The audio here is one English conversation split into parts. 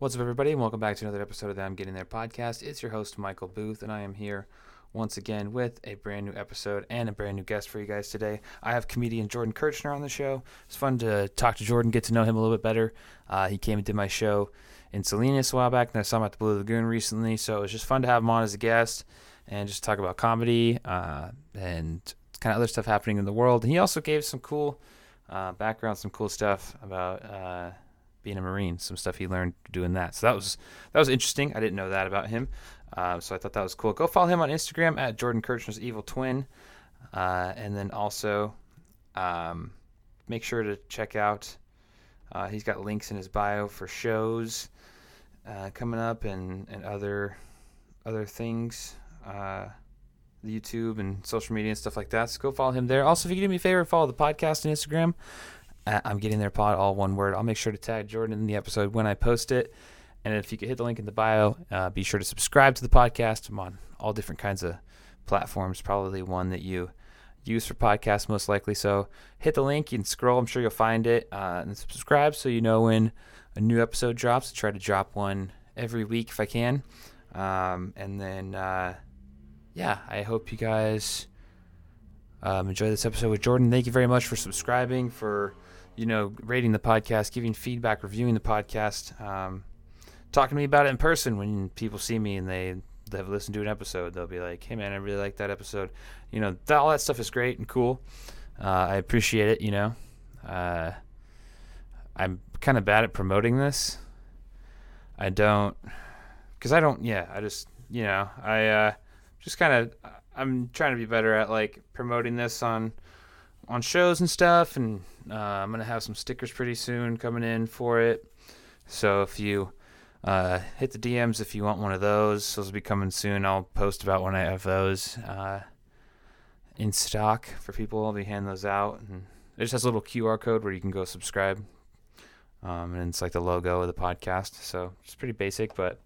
What's up, everybody, and welcome back to another episode of the I'm Getting There podcast. It's your host, Michael Booth, and I am here once again with a brand new episode and a brand new guest for you guys today. I have comedian Jordan Kirchner on the show. It's fun to talk to Jordan, get to know him a little bit better. Uh, he came and did my show in Salinas a while back, and I saw him at the Blue Lagoon recently, so it was just fun to have him on as a guest and just talk about comedy uh, and kind of other stuff happening in the world. And he also gave some cool uh, background, some cool stuff about uh, being a Marine, some stuff he learned doing that. So that was that was interesting. I didn't know that about him. Uh, so I thought that was cool. Go follow him on Instagram at Jordan Kirchner's Evil Twin, uh, and then also um, make sure to check out. Uh, he's got links in his bio for shows uh, coming up and, and other other things, uh, YouTube and social media and stuff like that. So go follow him there. Also, if you can do me a favor, follow the podcast on Instagram. I'm getting their pod, all one word. I'll make sure to tag Jordan in the episode when I post it. And if you could hit the link in the bio, uh, be sure to subscribe to the podcast. I'm on all different kinds of platforms, probably one that you use for podcasts most likely. So hit the link, can scroll, I'm sure you'll find it, uh, and subscribe so you know when a new episode drops. I try to drop one every week if I can. Um, and then, uh, yeah, I hope you guys um, enjoy this episode with Jordan. Thank you very much for subscribing, for you know rating the podcast, giving feedback, reviewing the podcast. Um, talking to me about it in person when people see me and they have listened to an episode they'll be like hey man i really like that episode. You know that, all that stuff is great and cool. Uh, i appreciate it you know. Uh, i'm kind of bad at promoting this. I don't because i don't yeah i just you know i uh, just kind of i'm trying to be better at like promoting this on on shows and stuff and uh, i'm gonna have some stickers pretty soon coming in for it so if you uh, hit the DMs if you want one of those. Those will be coming soon. I'll post about when I have those uh, in stock for people. I'll be handing those out. And it just has a little QR code where you can go subscribe. Um, and it's like the logo of the podcast. So it's pretty basic, but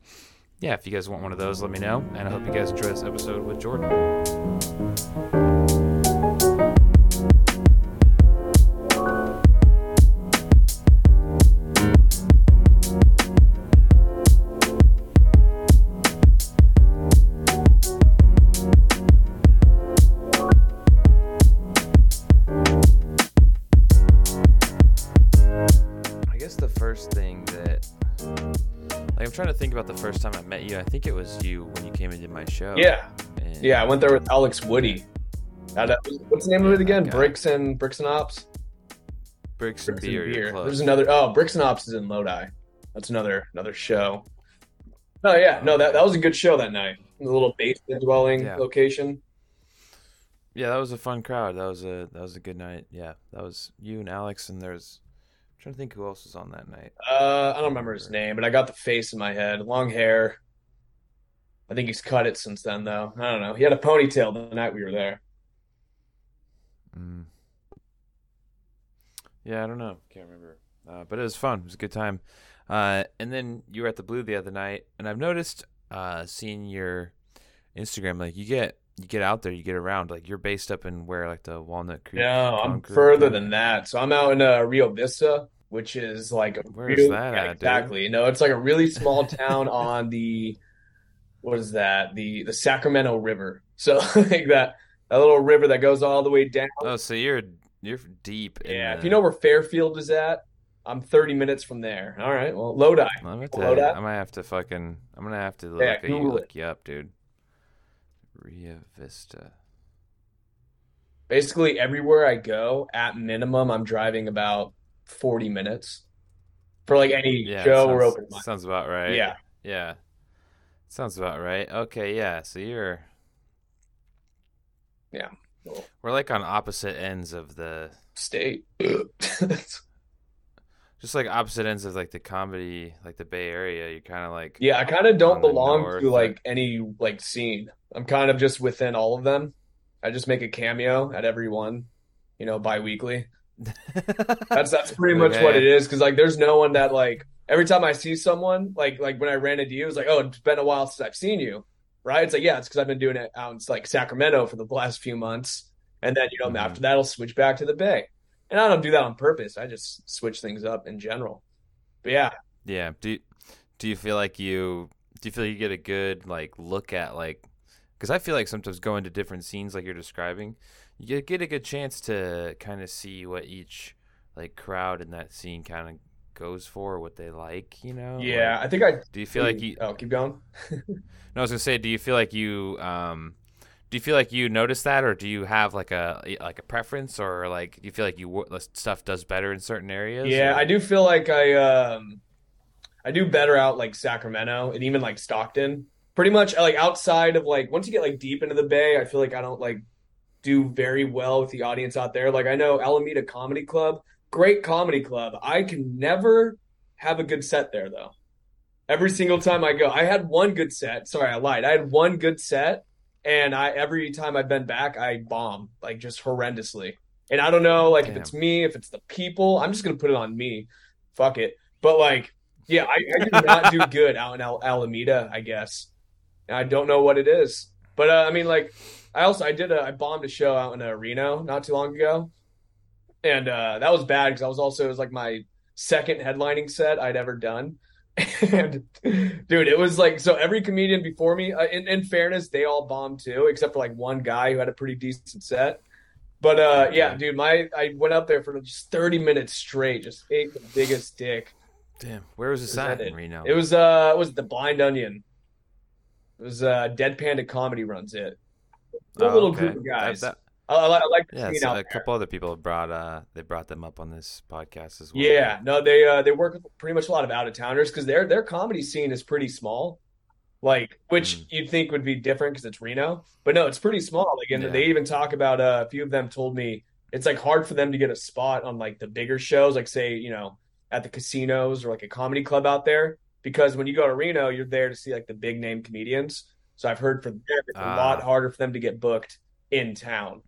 yeah, if you guys want one of those, let me know. And I hope you guys enjoy this episode with Jordan. The first time I met you. I think it was you when you came into my show. Yeah, and yeah. I went there with Alex Woody. what's the name of it again? Bricks and Bricks and Ops. Bricks, Bricks and beer. And beer. There's another. Oh, Bricks and Ops is in Lodi. That's another another show. Oh yeah, no that that was a good show that night. The little basement dwelling yeah. location. Yeah, that was a fun crowd. That was a that was a good night. Yeah, that was you and Alex, and there's trying to think who else was on that night. Uh, I don't remember his name, but I got the face in my head. Long hair. I think he's cut it since then, though. I don't know. He had a ponytail the night we were there. Mm. Yeah, I don't know. Can't remember. Uh, but it was fun. It was a good time. Uh, and then you were at the Blue the other night, and I've noticed, uh, seeing your Instagram, like you get you get out there, you get around. Like you're based up in where, like the Walnut Creek. No, I'm further than that. So I'm out in uh, Rio Vista, which is like a where's real, that? Yeah, at, exactly. Dude? No, it's like a really small town on the what is that? The the Sacramento River. So like that that little river that goes all the way down. Oh, so you're you're deep. Yeah, the... if you know where Fairfield is at, I'm 30 minutes from there. All right, well, Lodi. I'm to, Lodi. I might have to fucking. I'm gonna have to look, yeah, you, look you up, dude. Rio Vista. Basically, everywhere I go, at minimum, I'm driving about 40 minutes for like any yeah, show sounds, or open mic. Sounds about right. Yeah. Yeah. Sounds about right. Okay, yeah. So you're. Yeah. Cool. We're like on opposite ends of the state. just like opposite ends of like the comedy, like the Bay Area. You kind of like yeah. I kind of don't belong to like any like scene. I'm kind of just within all of them. I just make a cameo at every one, you know, bi-weekly. that's that's pretty much okay. what it is. Because like, there's no one that like every time I see someone, like like when I ran into you, it was like, oh, it's been a while since I've seen you, right? It's like, yeah, it's because I've been doing it out in like Sacramento for the last few months, and then you know mm-hmm. after that, I'll switch back to the Bay, and I don't do that on purpose. I just switch things up in general. But yeah, yeah. Do do you feel like you do you feel like you get a good like look at like because I feel like sometimes going to different scenes like you're describing, you get a good chance to kind of see what each like crowd in that scene kind of goes for, what they like, you know? Yeah, like, I think I. Do you feel like you? Oh, keep going. no, I was gonna say, do you feel like you um do you feel like you notice that, or do you have like a like a preference, or like do you feel like you stuff does better in certain areas? Yeah, or? I do feel like I um I do better out like Sacramento and even like Stockton. Pretty much like outside of like once you get like deep into the Bay, I feel like I don't like do very well with the audience out there. Like I know Alameda Comedy Club, great comedy club. I can never have a good set there though. Every single time I go, I had one good set. Sorry, I lied. I had one good set and I every time I've been back, I bomb like just horrendously. And I don't know, like Damn. if it's me, if it's the people. I'm just gonna put it on me. Fuck it. But like, yeah, I, I do not do good out in Al- Alameda. I guess. And I don't know what it is. But uh, I mean, like, I also I did a I bombed a show out in uh, Reno not too long ago, and uh, that was bad because I was also it was like my second headlining set I'd ever done and dude, it was like so. Every comedian before me, uh, in, in, fairness, they all bombed too, except for like one guy who had a pretty decent set. But uh, yeah, dude, my I went up there for just thirty minutes straight, just ate the biggest dick. Damn, where was this at in Reno? It was uh, it was the Blind Onion. It was uh, Dead Panda Comedy runs it. A oh, little okay. group of guys. That, that, I, I, like yeah, so a couple other people have brought uh they brought them up on this podcast as well. Yeah, no, they uh they work with pretty much a lot of out of towners because their their comedy scene is pretty small, like which mm. you'd think would be different because it's Reno, but no, it's pretty small. Like, and yeah. they even talk about uh, a few of them told me it's like hard for them to get a spot on like the bigger shows, like say you know at the casinos or like a comedy club out there, because when you go to Reno, you're there to see like the big name comedians. So I've heard from them it's uh, a lot ah. harder for them to get booked in town.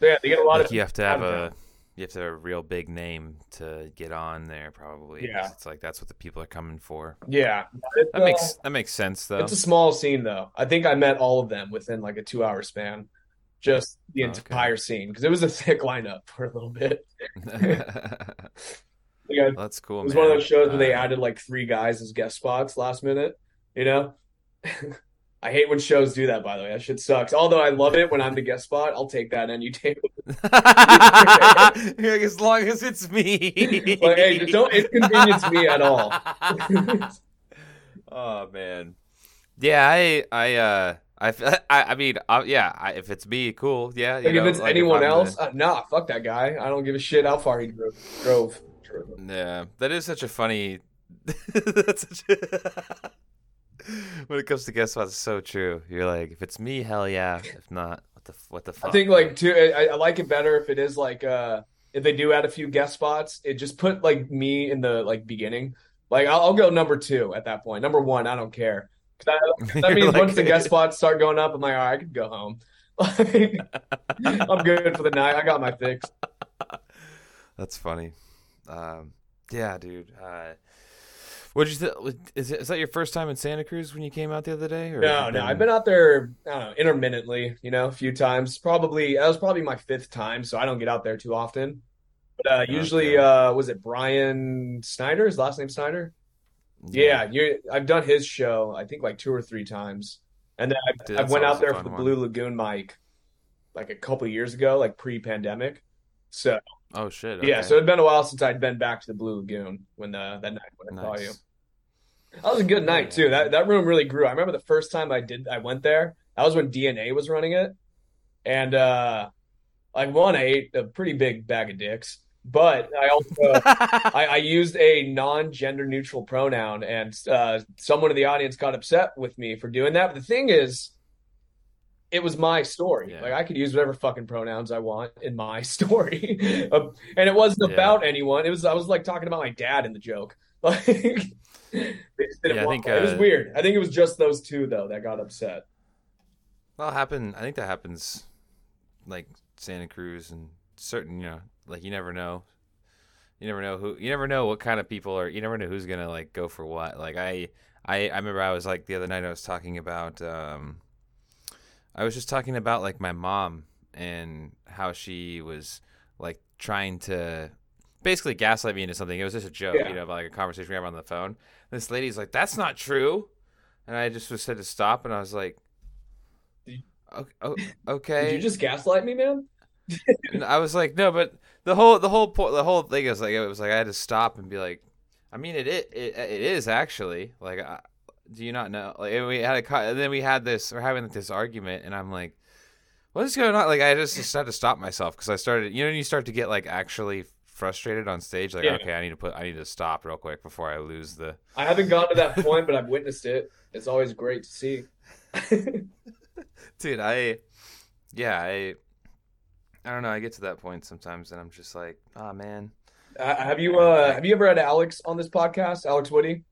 Yeah, they get a lot like of. You have to have a. You have to have a real big name to get on there, probably. Yeah, it's like that's what the people are coming for. Yeah, that uh, makes that makes sense though. It's a small scene though. I think I met all of them within like a two-hour span, just the okay. entire scene because it was a thick lineup for a little bit. yeah, that's cool. It was man. one of those shows where they uh, added like three guys as guest spots last minute. You know. I hate when shows do that. By the way, that shit sucks. Although I love it when I'm the guest spot, I'll take that any day. as long as it's me. But hey, just don't inconvenience me at all. oh man, yeah, I, I, uh, I, I, mean, uh, yeah, I, if it's me, cool. Yeah, like know, if it's like anyone if else, uh, nah, fuck that guy. I don't give a shit how far he drove. drove. Yeah, that is such a funny. that's such a when it comes to guest spots, it's so true. You're like, if it's me, hell yeah. If not, what the what the fuck? I think like too. I, I like it better if it is like uh if they do add a few guest spots. It just put like me in the like beginning. Like I'll, I'll go number two at that point. Number one, I don't care. That, that means like, once the guest spots start going up, I'm like, all right, I can go home. I'm good for the night. I got my fix. That's funny. Um, yeah, dude. Uh, what did you th- is, it, is that your first time in Santa Cruz when you came out the other day? Or no, no, I've been out there I don't know, intermittently, you know, a few times. Probably that was probably my fifth time, so I don't get out there too often. But uh, usually, okay. uh, was it Brian Snyder? His last name Snyder? Yeah, yeah I've done his show. I think like two or three times, and then I, Dude, I went out there for the one. Blue Lagoon mic like a couple years ago, like pre-pandemic. So Oh shit! Okay. Yeah, so it'd been a while since I'd been back to the Blue Lagoon when the, uh, that night when I nice. saw you. That was a good night too. That that room really grew. I remember the first time I did I went there. That was when DNA was running it, and uh like one, I ate a pretty big bag of dicks, but I also I, I, used a non-gender neutral pronoun, and uh, someone in the audience got upset with me for doing that. But the thing is, it was my story. Yeah. Like I could use whatever fucking pronouns I want in my story, um, and it wasn't yeah. about anyone. It was I was like talking about my dad in the joke. Like yeah, I think uh, it was uh, weird. I think it was just those two though that got upset. Well, happen. I think that happens, like Santa Cruz and certain. You know, like you never know. You never know who. You never know what kind of people are. You never know who's gonna like go for what. Like I, I, I remember I was like the other night I was talking about. um I was just talking about like my mom and how she was like trying to basically gaslight me into something. It was just a joke, yeah. you know, like a conversation we have on the phone. This lady's like, "That's not true," and I just was said to stop, and I was like, "Okay." Did you just gaslight me, man? I was like, "No," but the whole the whole point the whole thing is like it was like I had to stop and be like, I mean, it it it, it is actually like. I, do you not know? Like, and we had a and then we had this. We're having this argument, and I'm like, "What is going on?" Like, I just, just had to stop myself because I started. You know, you start to get like actually frustrated on stage. Like, yeah. okay, I need to put, I need to stop real quick before I lose the. I haven't gotten to that point, but I've witnessed it. It's always great to see. Dude, I, yeah, I, I don't know. I get to that point sometimes, and I'm just like, oh man. Uh, have you uh have you ever had Alex on this podcast, Alex Woody?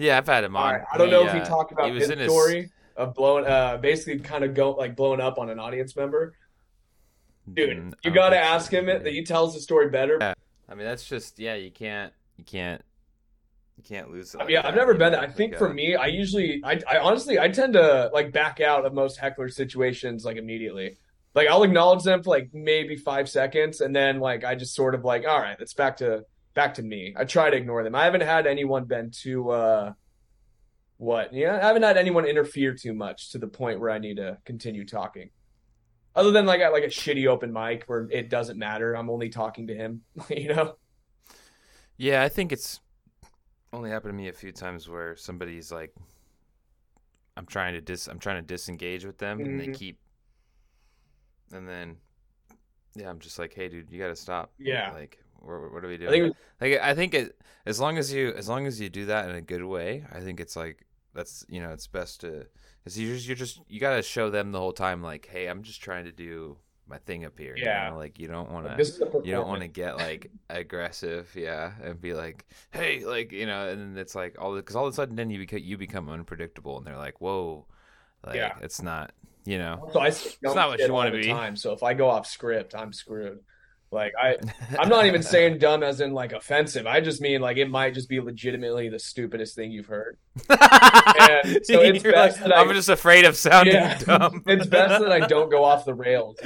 Yeah, I've had him on. Right. I don't he, know if he uh, talked about his story his... of blowing, uh, basically kind of go like blowing up on an audience member. Dude, mm, you got to ask him it that he tells the story better. Yeah. I mean, that's just yeah. You can't you can't you can't lose. Like yeah, I've never been there. I think for me, I usually I I honestly I tend to like back out of most heckler situations like immediately. Like I'll acknowledge them for like maybe five seconds, and then like I just sort of like, all right, it's back to back to me. I try to ignore them. I haven't had anyone been too uh what? Yeah, I haven't had anyone interfere too much to the point where I need to continue talking. Other than like at like a shitty open mic where it doesn't matter. I'm only talking to him, you know. Yeah, I think it's only happened to me a few times where somebody's like I'm trying to dis I'm trying to disengage with them mm-hmm. and they mm-hmm. keep and then yeah, I'm just like, "Hey dude, you got to stop." Yeah. Like what, what are we doing? I think, like I think it as long as you as long as you do that in a good way, I think it's like that's you know it's best to because you just you're just you got to show them the whole time like hey i'm just trying to do my thing up here yeah you know? like you don't want to you don't want to get like aggressive yeah and be like hey like you know and then it's like all because all of a sudden then you become you become unpredictable and they're like whoa like yeah. it's not you know so I it's not what you want to be time so if i go off script i'm screwed like I, I'm not even saying dumb as in like offensive. I just mean like it might just be legitimately the stupidest thing you've heard. and so it's best like, that I'm I, just afraid of sounding yeah, dumb. it's best that I don't go off the rails.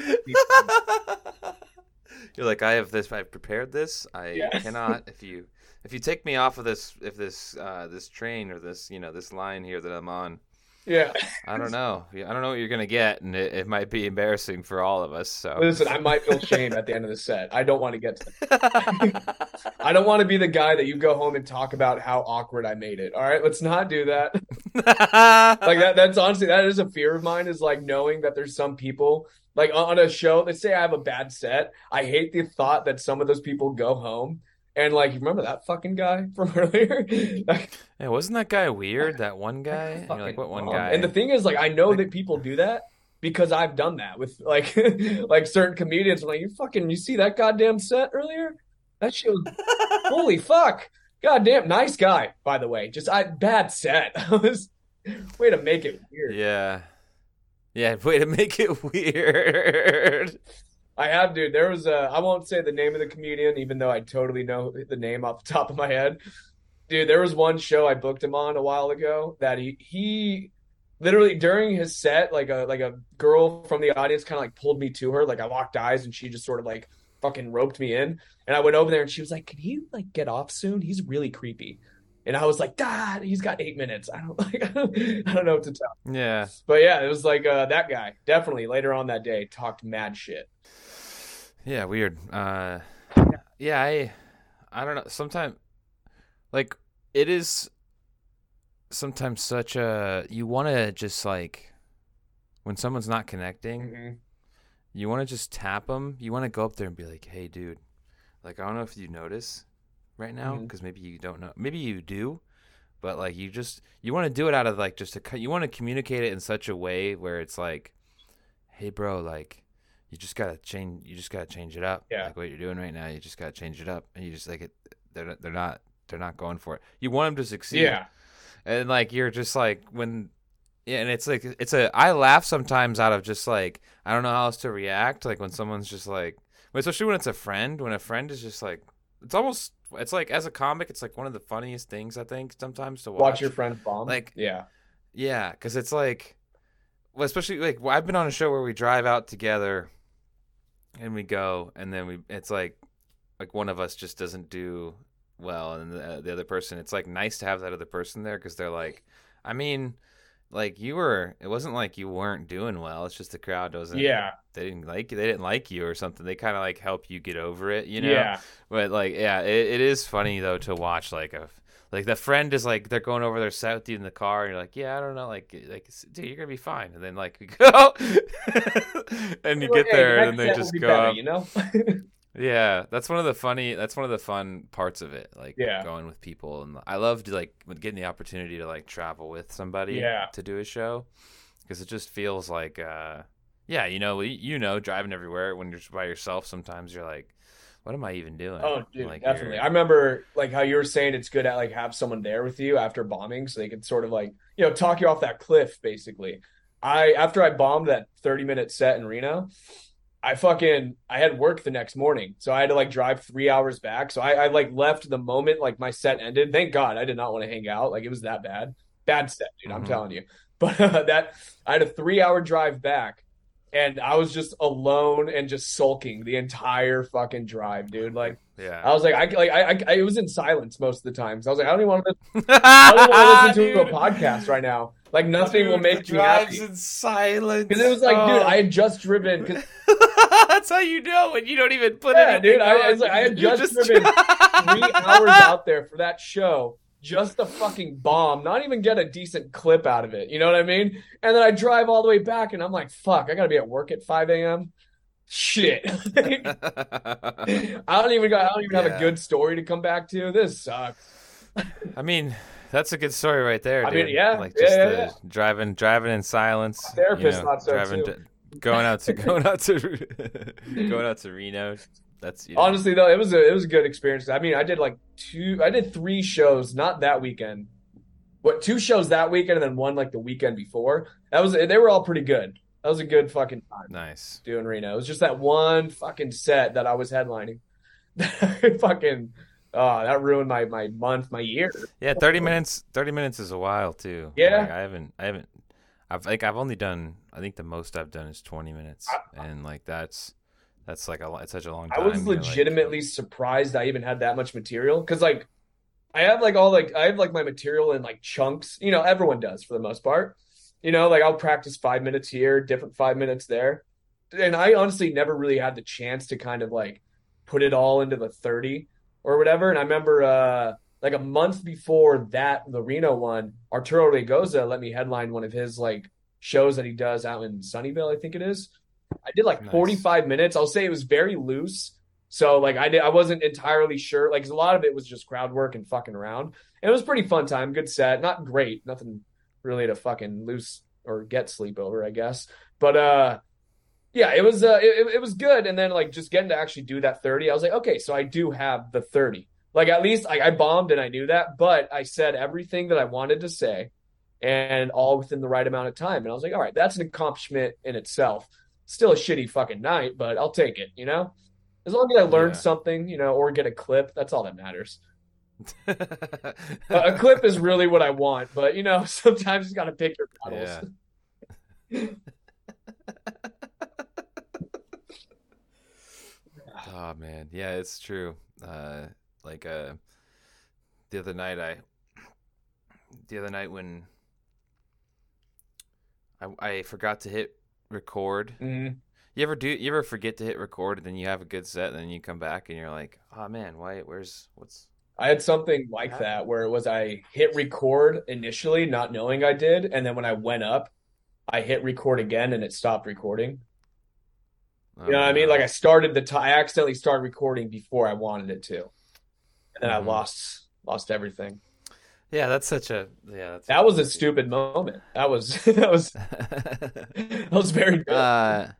You're like I have this. I've prepared this. I yeah. cannot. If you if you take me off of this if this uh, this train or this you know this line here that I'm on, yeah. I don't know. I don't know what you're gonna get, and it, it, might be embarrassing for all of us. So listen, I might feel shame at the end of the set. I don't want to get to. I don't want to be the guy that you go home and talk about how awkward I made it. All right, let's not do that. like that. That's honestly that is a fear of mine. Is like knowing that there's some people like on a show. Let's say I have a bad set. I hate the thought that some of those people go home and like, you remember that fucking guy from earlier? like, hey, wasn't that guy weird? That one guy? And you're like, what one guy? And the thing is, like, I know that people do that because I've done that with like, like certain comedians. I'm like, you fucking, you see that goddamn set earlier? That shit was, holy fuck, goddamn, nice guy. By the way, just I bad set. I was way to make it weird. Yeah, yeah, way to make it weird. I have, dude. There was a. I won't say the name of the comedian, even though I totally know the name off the top of my head. Dude, there was one show I booked him on a while ago that he he literally during his set, like a like a girl from the audience kind of like pulled me to her. Like I locked eyes and she just sort of like fucking roped me in. And I went over there and she was like, "Can he like get off soon? He's really creepy." And I was like, "Dad, he's got eight minutes. I don't like, I don't know what to tell." Yeah, but yeah, it was like uh, that guy. Definitely later on that day talked mad shit. Yeah, weird. Uh, yeah, I, I don't know. Sometimes, like, it is sometimes such a you want to just like when someone's not connecting, mm-hmm. you want to just tap them. You want to go up there and be like, "Hey, dude, like, I don't know if you notice right now because mm-hmm. maybe you don't know, maybe you do." But like you just you want to do it out of like just a you want to communicate it in such a way where it's like, hey bro, like you just gotta change. You just gotta change it up. Yeah. Like what you're doing right now, you just gotta change it up, and you just like it. They're they're not they're not going for it. You want them to succeed. Yeah. And like you're just like when, yeah, and it's like it's a. I laugh sometimes out of just like I don't know how else to react. Like when someone's just like, especially when it's a friend. When a friend is just like, it's almost. It's like as a comic, it's like one of the funniest things I think sometimes to watch. Watch your friend bomb. Like yeah, yeah, because it's like, well, especially like I've been on a show where we drive out together and we go and then we it's like like one of us just doesn't do well, and the, the other person, it's like nice to have that other person there because they're like, I mean, like you were. It wasn't like you weren't doing well. It's just the crowd doesn't. Yeah. They didn't like you. They didn't like you or something. They kind of like help you get over it, you know. Yeah. But like, yeah, it, it is funny though to watch like a like the friend is like they're going over their set with you in the car and you're like yeah i don't know like like dude you're gonna be fine and then like we go and you get there and they just go better, you know yeah that's one of the funny that's one of the fun parts of it like yeah. going with people and i loved like getting the opportunity to like travel with somebody yeah. to do a show because it just feels like uh yeah you know you know driving everywhere when you're by yourself sometimes you're like what am I even doing? Oh, dude, like, definitely. I remember like how you were saying it's good to like have someone there with you after bombing, so they could sort of like you know talk you off that cliff. Basically, I after I bombed that thirty minute set in Reno, I fucking I had work the next morning, so I had to like drive three hours back. So I, I like left the moment like my set ended. Thank God I did not want to hang out. Like it was that bad, bad set, dude. Mm-hmm. I'm telling you. But uh, that I had a three hour drive back and I was just alone and just sulking the entire fucking drive, dude. Like, yeah, I was like, I like, I, I, it was in silence most of the times. I was like, I don't even want to, I don't want to listen to a podcast right now. Like, nothing dude, will make me happy. in silence because it was like, oh. dude, I had just driven. That's how you know when you don't even put yeah, dude. I, I, was like, I had just, just driven three hours out there for that show just a fucking bomb, not even get a decent clip out of it. You know what I mean? And then I drive all the way back and I'm like, fuck, I gotta be at work at 5 a.m. Shit. I don't even got I don't even yeah. have a good story to come back to. This sucks. I mean, that's a good story right there. Dude. I mean, yeah, like just yeah, yeah, driving, driving in silence. Therapist you know, so driving, too. going out to going out to going out to Reno, that's you know. honestly though, it was a it was a good experience. I mean, I did like two, I did three shows, not that weekend. What two shows that weekend, and then one like the weekend before. That was they were all pretty good. That was a good fucking time. Nice doing Reno. It was just that one fucking set that I was headlining. fucking oh, that ruined my my month, my year. Yeah, thirty minutes. Thirty minutes is a while too. Yeah, like, I haven't, I haven't. I've like I've only done. I think the most I've done is twenty minutes, I, and like that's that's like a it's such a long time. I was legitimately like, surprised I even had that much material because like I have like all like I have like my material in like chunks. You know, everyone does for the most part. You know, like I'll practice five minutes here, different five minutes there, and I honestly never really had the chance to kind of like put it all into the thirty or whatever. And I remember uh like a month before that, the Reno one, Arturo Regoza let me headline one of his like shows that he does out in Sunnyvale, I think it is. I did like nice. 45 minutes. I'll say it was very loose. So like I did, I wasn't entirely sure. Like a lot of it was just crowd work and fucking around. And it was pretty fun time, good set, not great, nothing really to fucking lose or get sleep over, I guess. But uh, yeah, it was uh, it, it was good. And then like just getting to actually do that 30, I was like, okay, so I do have the 30. Like at least I bombed and I knew that, but I said everything that I wanted to say, and all within the right amount of time. And I was like, all right, that's an accomplishment in itself still a shitty fucking night, but I'll take it, you know? As long as I learn yeah. something, you know, or get a clip, that's all that matters. a clip is really what I want, but you know, sometimes you got to pick your battles. Yeah. oh man, yeah, it's true. Uh, like uh, the other night, I the other night when I I forgot to hit record. Mm-hmm. You ever do? You ever forget to hit record and then you have a good set and then you come back and you're like, oh man, why? Where's what's? I had something like that where it was I hit record initially, not knowing I did, and then when I went up, I hit record again and it stopped recording. Oh, you know what I mean? Like I started the t- I I accidentally started recording before I wanted it to, and then mm-hmm. I lost lost everything. Yeah, that's such a yeah. that was a stupid moment. That was that was that was very good. Uh,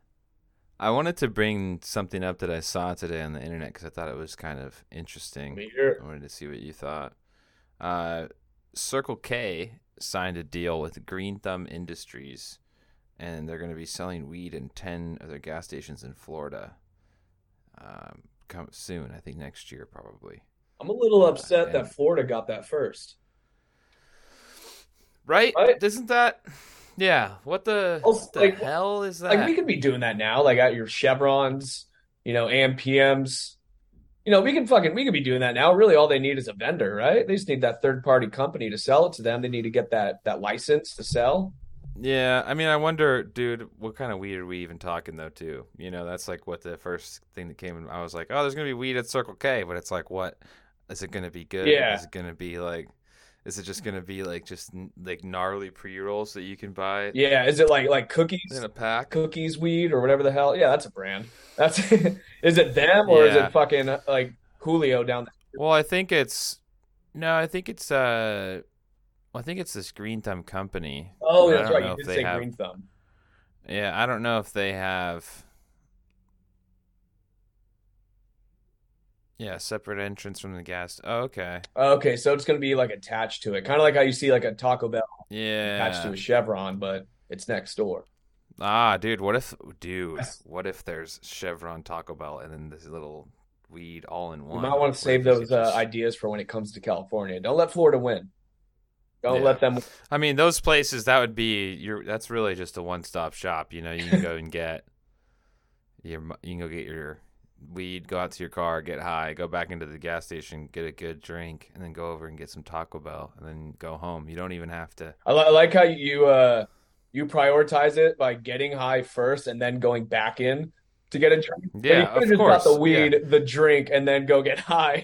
I wanted to bring something up that I saw today on the internet because I thought it was kind of interesting. I wanted to see what you thought. Uh, Circle K signed a deal with Green Thumb Industries, and they're going to be selling weed in ten of their gas stations in Florida. Um, come soon, I think next year probably. I'm a little upset uh, that Florida got that first. Right? Isn't that? Yeah. What the, oh, also, the like, hell is that? Like we could be doing that now, like at your chevrons, you know, AMPMs. you know, we can fucking we can be doing that now. Really, all they need is a vendor, right? They just need that third party company to sell it to them. They need to get that that license to sell. Yeah, I mean, I wonder, dude, what kind of weed are we even talking though? Too, you know, that's like what the first thing that came. in. I was like, oh, there's gonna be weed at Circle K, but it's like, what is it gonna be good? Yeah, is it gonna be like? Is it just gonna be like just like gnarly pre rolls that you can buy? Yeah, is it like like cookies in a pack, cookies weed or whatever the hell? Yeah, that's a brand. That's is it them or yeah. is it fucking like Julio down there? Well, I think it's no, I think it's uh, I think it's this Green Thumb company. Oh, that's right. You did say have, Green Thumb. Yeah, I don't know if they have Yeah, separate entrance from the gas. Oh, okay. Okay, so it's going to be like attached to it, kind of like how you see like a Taco Bell. Yeah. Attached to a Chevron, but it's next door. Ah, dude, what if, dude, what if there's Chevron Taco Bell and then this little weed all in one? You might want to save those uh, ideas for when it comes to California. Don't let Florida win. Don't yeah. let them. I mean, those places that would be your. That's really just a one-stop shop. You know, you can go and get your. You can go get your weed, go out to your car, get high, go back into the gas station, get a good drink, and then go over and get some Taco Bell, and then go home. You don't even have to. I, li- I like how you uh you prioritize it by getting high first and then going back in to get a drink. Yeah, of just course. the weed, yeah. the drink, and then go get high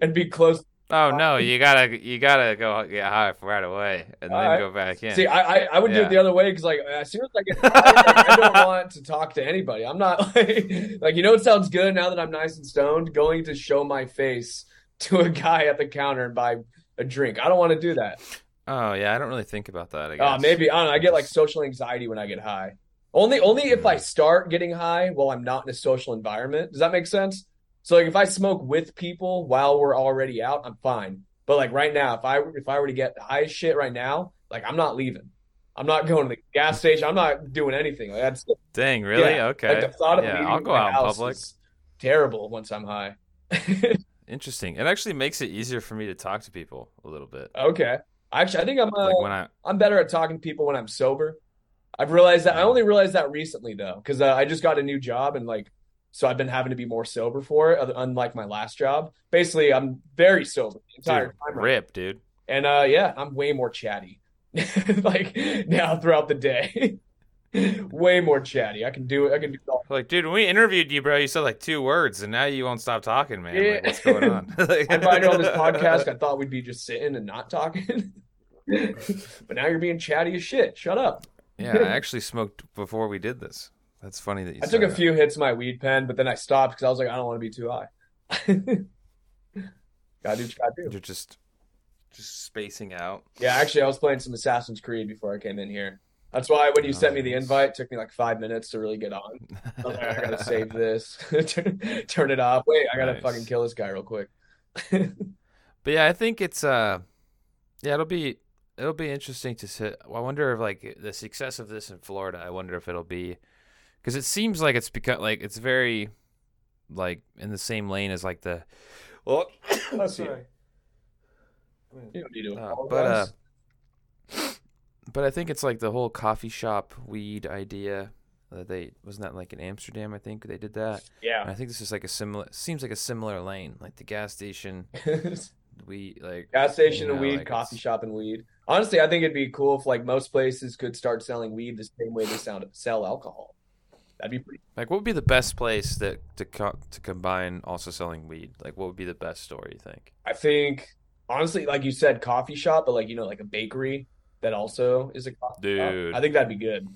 and be close Oh no, you gotta you gotta go get high right away and then right. go back in. See, I I, I would yeah. do it the other way because like as soon as I get high, I don't want to talk to anybody. I'm not like like you know it sounds good now that I'm nice and stoned. Going to show my face to a guy at the counter and buy a drink. I don't want to do that. Oh yeah, I don't really think about that. I guess. Uh, maybe I don't know. I get like social anxiety when I get high. Only only if I start getting high while I'm not in a social environment. Does that make sense? So like if I smoke with people while we're already out, I'm fine. But like right now, if I if I were to get high shit right now, like I'm not leaving. I'm not going to the gas station. I'm not doing anything. Like that's dang, really? Yeah, okay. Like the thought of yeah, I'll go out in public. Terrible once I'm high. Interesting. It actually makes it easier for me to talk to people a little bit. Okay. Actually, I think I'm uh, like when I I'm better at talking to people when I'm sober. I've realized that. I only realized that recently though, because uh, I just got a new job and like so I've been having to be more sober for it, unlike my last job. Basically, I'm very sober the entire dude, time. Right rip, dude. And uh, yeah, I'm way more chatty, like now throughout the day. way more chatty. I can do it. I can do it all. Like, dude, when we interviewed you, bro, you said like two words, and now you won't stop talking, man. Yeah. Like, what's going on? I invited on this podcast. I thought we'd be just sitting and not talking, but now you're being chatty as shit. Shut up. Yeah, I actually smoked before we did this. That's funny that you. I took a that. few hits of my weed pen, but then I stopped because I was like, I don't want to be too high. gotta do, gotta do. You're just, just spacing out. Yeah, actually, I was playing some Assassin's Creed before I came in here. That's why when you oh, sent me the invite, it took me like five minutes to really get on. I, like, I gotta save this, turn it off. Wait, I gotta nice. fucking kill this guy real quick. but yeah, I think it's uh, yeah, it'll be it'll be interesting to sit. I wonder if like the success of this in Florida. I wonder if it'll be because it seems like it's become like it's very like in the same lane as like the well oh, sorry you don't need to. Uh, but uh but I think it's like the whole coffee shop weed idea that they wasn't that like in Amsterdam I think they did that? Yeah. And I think this is like a similar seems like a similar lane like the gas station we like gas station you know, and weed like coffee shop and weed. Honestly I think it'd be cool if like most places could start selling weed the same way they sound sell alcohol That'd be pretty. Like, what would be the best place that to co- to combine also selling weed? Like, what would be the best store you think? I think honestly, like you said, coffee shop, but like you know, like a bakery that also is a coffee Dude, shop. I think that'd be good.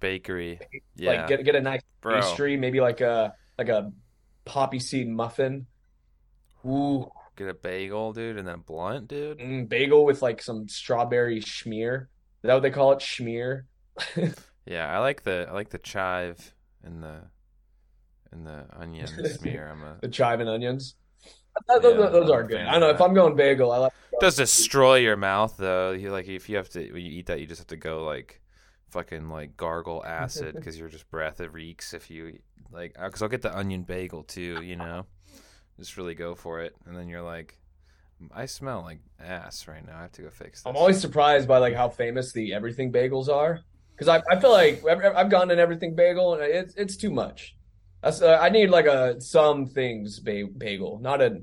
Bakery, yeah. Like get get a nice Bro. pastry, maybe like a like a poppy seed muffin. Ooh. Get a bagel, dude, and then blunt, dude. Mm, bagel with like some strawberry schmear. Is that what they call it? Schmear. Yeah, I like the I like the chive and the and the onion smear. I'm a the chive and onions. Yeah, those, those are good. I don't know if I'm going bagel. I like. It does destroy your mouth though. You like if you have to when you eat that, you just have to go like fucking like gargle acid because your just breath it reeks if you like uh, because I'll get the onion bagel too. You know, just really go for it, and then you're like. I smell like ass right now. I have to go fix this. I'm always surprised by like how famous the everything bagels are because I, I feel like I've, gone in everything bagel and it's it's too much. Uh, I need like a some things ba- bagel, not a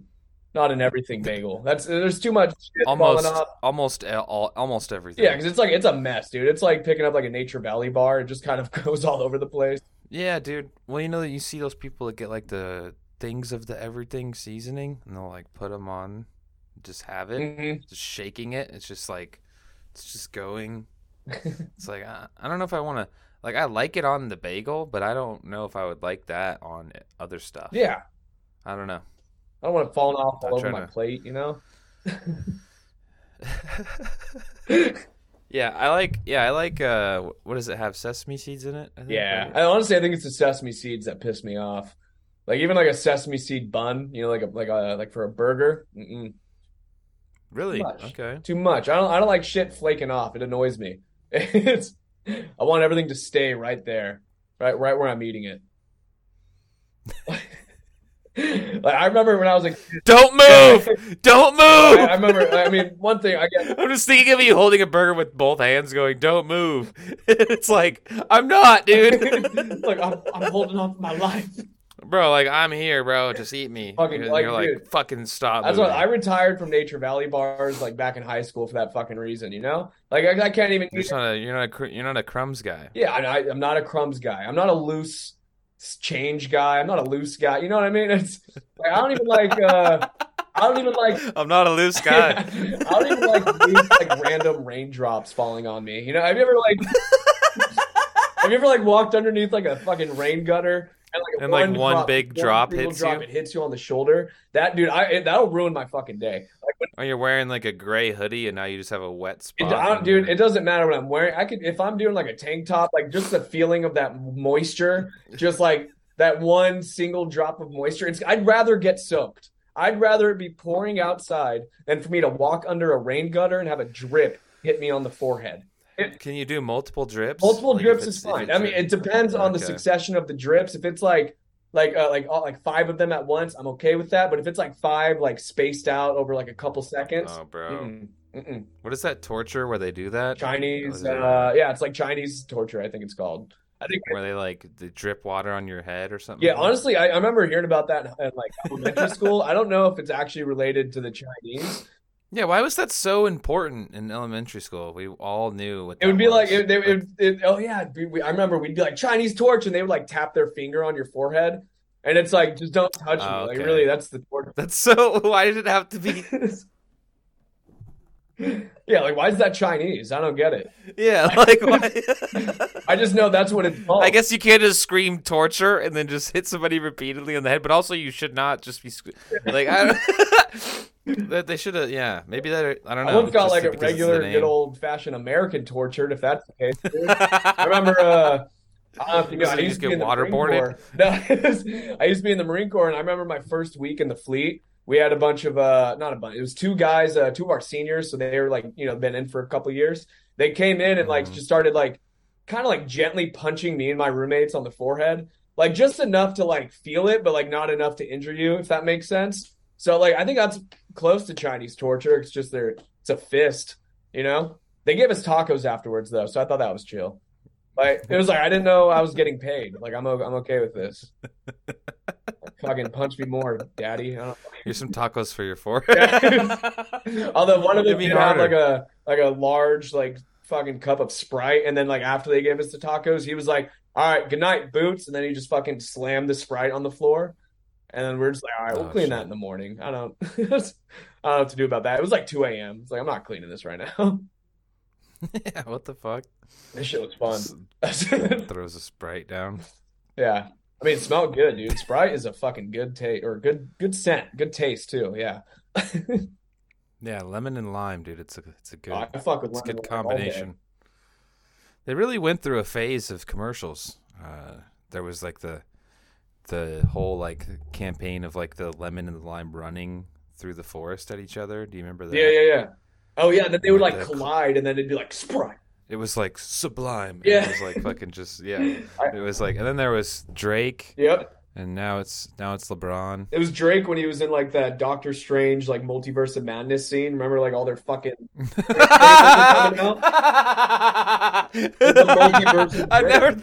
not an everything bagel. That's there's too much shit almost almost all, almost everything. Yeah, because it's like it's a mess, dude. It's like picking up like a Nature Valley bar. It just kind of goes all over the place. Yeah, dude. Well, you know that you see those people that get like the things of the everything seasoning, and they'll like put them on, just have it, Mm-hmm. just shaking it. It's just like it's just going. It's like I, I don't know if I want to. Like I like it on the bagel, but I don't know if I would like that on other stuff. Yeah, I don't know. I don't want it falling off all over my to- plate, you know. yeah, I like. Yeah, I like. Uh, what does it have? Sesame seeds in it. I think, Yeah? I honestly I think it's the sesame seeds that piss me off. Like even like a sesame seed bun, you know, like a like a like for a burger. Mm-mm. Really? much. Okay. Too much. I don't I don't like shit flaking off. It annoys me. It's I want everything to stay right there, right right where I'm eating it. like I remember when I was like. Don't move! Don't I, I remember. I mean, one thing I get. I'm just thinking of you holding a burger with both hands, going, "Don't move." it's like I'm not, dude. Look, I'm, I'm holding on for my life. Bro, like I'm here, bro. Just eat me. Fucking, you're like, you're like, dude. fucking stop. That's what. I retired from Nature Valley bars like back in high school for that fucking reason. You know, like I, I can't even. You're not a you're not a you're not a crumbs guy. Yeah, I, I'm not a crumbs guy. I'm not a loose change guy. I'm not a loose guy. You know what I mean? It's like I don't even like. uh I don't even like. I'm not a loose guy. I don't even like loose, like random raindrops falling on me. You know? Have you ever like? have you ever like walked underneath like a fucking rain gutter? And like, And, like, one big drop hits drop, you? It hits you on the shoulder. That dude, I it, that'll ruin my fucking day. Like, when, Or you're wearing like a gray hoodie and now you just have a wet it, spot. I don't, dude, it doesn't matter what I'm wearing. I could if I'm doing like a tank top, like just the feeling of that moisture, just like that one single drop of moisture. It's I'd rather get soaked. I'd rather it be pouring outside than for me to walk under a rain gutter and have a drip hit me on the forehead. Can you do multiple drips? Multiple Like, drips is fine. I mean, it depends on the Okay. succession of the drips. If it's like like uh, like all, like five of them at once, I'm okay with that. But if it's like five like spaced out over like a couple seconds, Oh, bro. mm-mm, mm-mm. What is that torture where they do that? Chinese, it- uh, yeah, it's like Chinese torture. I think it's called. I think where they like they drip water on your head or something. Yeah, like honestly, I, I remember hearing about that in like elementary school. I don't know if it's actually related to the Chinese. Yeah, why was that so important in elementary school? We all knew what It would be like, was. it, it, it, oh yeah, we, I remember we'd be like Chinese torch, and they would like tap their finger on your forehead, and it's like just don't touch oh, me. Oh, Like really, that's the torture. That's so. Why did it have to be? yeah, like why is that Chinese? I don't get it. Yeah, like why? I just know that's what it's called. I guess you can't just scream torture and then just hit somebody repeatedly on the head, but also you should not just be sc- like I. Don't, they should have. Yeah, maybe that. I don't know. I once got like a because it's the regular, good old fashioned American tortured, if that's the case. I remember. Uh, I don't know if you. So I used to be get in the Marine waterboarded? Corps. No, I used to be in the Marine Corps, and I remember my first week in the fleet. We had a bunch of uh, not a bunch. It was two guys, uh, two of our seniors, so they were like, you know, been in for a couple years. They came in and like Mhm. just started like, kind of like gently punching me and my roommates on the forehead, like just enough to like feel it, but like not enough to injure you, if that makes sense. So like, I think that's close to Chinese torture. It's just their, it's a fist, you know. They gave us tacos afterwards though, so I thought that was chill. Like it was like I didn't know I was getting paid. Like I'm o- I'm okay with this. Fucking punch me more, daddy. Here's some tacos for your forehead. Although one of them It'd be did have harder. like a like a large like fucking cup of Sprite, and then like after they gave us the tacos, he was like, "All right, good night, boots," and then he just fucking slammed the Sprite on the floor, and then we're just like, "All right, we'll Oh, clean shit. that in the morning." I don't, I don't know what to do about that. It was like 2 a.m. It's like I'm not cleaning this right now. yeah, what the fuck? this shit was fun. Just throws a sprite down. yeah, I mean, it smelled good, dude. Sprite is a fucking good taste or good good scent, good taste too. Yeah, Yeah, lemon and lime, dude. It's a it's a good I fuck with it's a good lime all day. combination. They really went through a phase of commercials. Uh, there was like the the whole like campaign of like the lemon and the lime running through the forest at each other. Do you remember that? Yeah, yeah, yeah. Oh yeah, then they would Like the- collide, and then it'd be like Sprite. It was like sublime. Yeah. It was like fucking just yeah. It was like and then there was Drake. Yep. And now it's now it's LeBron. It was Drake when he was in like that Doctor Strange like multiverse of madness scene. Remember like all their fucking I've never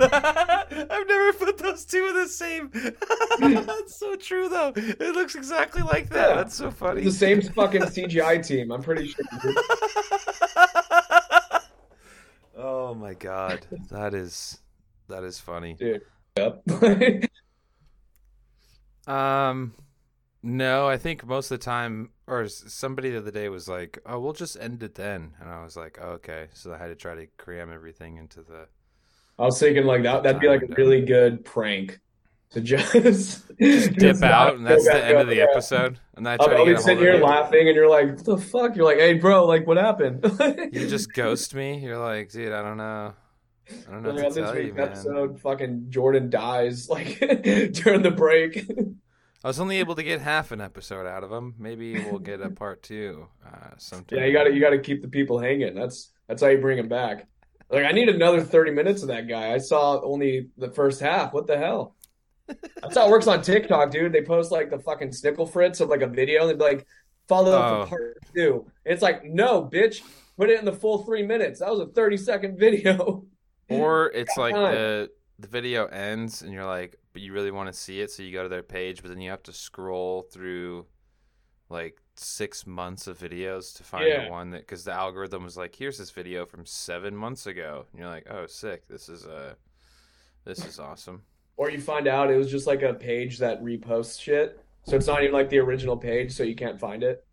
I've never put those two in the same. That's so true though. It looks exactly like that. Yeah. That's so funny. It's the same fucking CGI team. I'm pretty sure. oh my god, that is that is funny, dude. Yep. Um, no, I think most of the time, or somebody the other day was like, "Oh, we'll just end it then," and I was like, oh, "Okay." So I had to try to cram everything into the. I was thinking like that. That'd be like a really good prank to just, just dip out, and that's the end of the yeah. episode. And I try I'll, to be sitting here laughing, and you're like, "What the fuck?" You're like, "Hey, bro, like, what happened?" you just ghost me. You're like, "Dude, I don't know." I don't know what to tell you, man. Episode, fucking Jordan dies like during the break. I was only able to get half an episode out of him. Maybe we'll get a part two uh, sometime. Yeah, you got to you got to keep the people hanging. That's that's how you bring him back. Like I need another thirty minutes of that guy. I saw only the first half. What the hell? That's how it works on TikTok, dude. They post like the fucking snickle fritz of like a video, and they'd be like, "Follow up oh. part two. It's like, no, bitch, put it in the full three minutes. That was a thirty second video. Or it's like the the video ends, and you're like, but you really want to see it, so you go to their page, but then you have to scroll through like six months of videos to find yeah. the one that because the algorithm was like, here's this video from seven months ago, and you're like, oh, sick, this is uh, this is awesome. Or you find out it was just like a page that reposts shit, so it's not even like the original page, so you can't find it.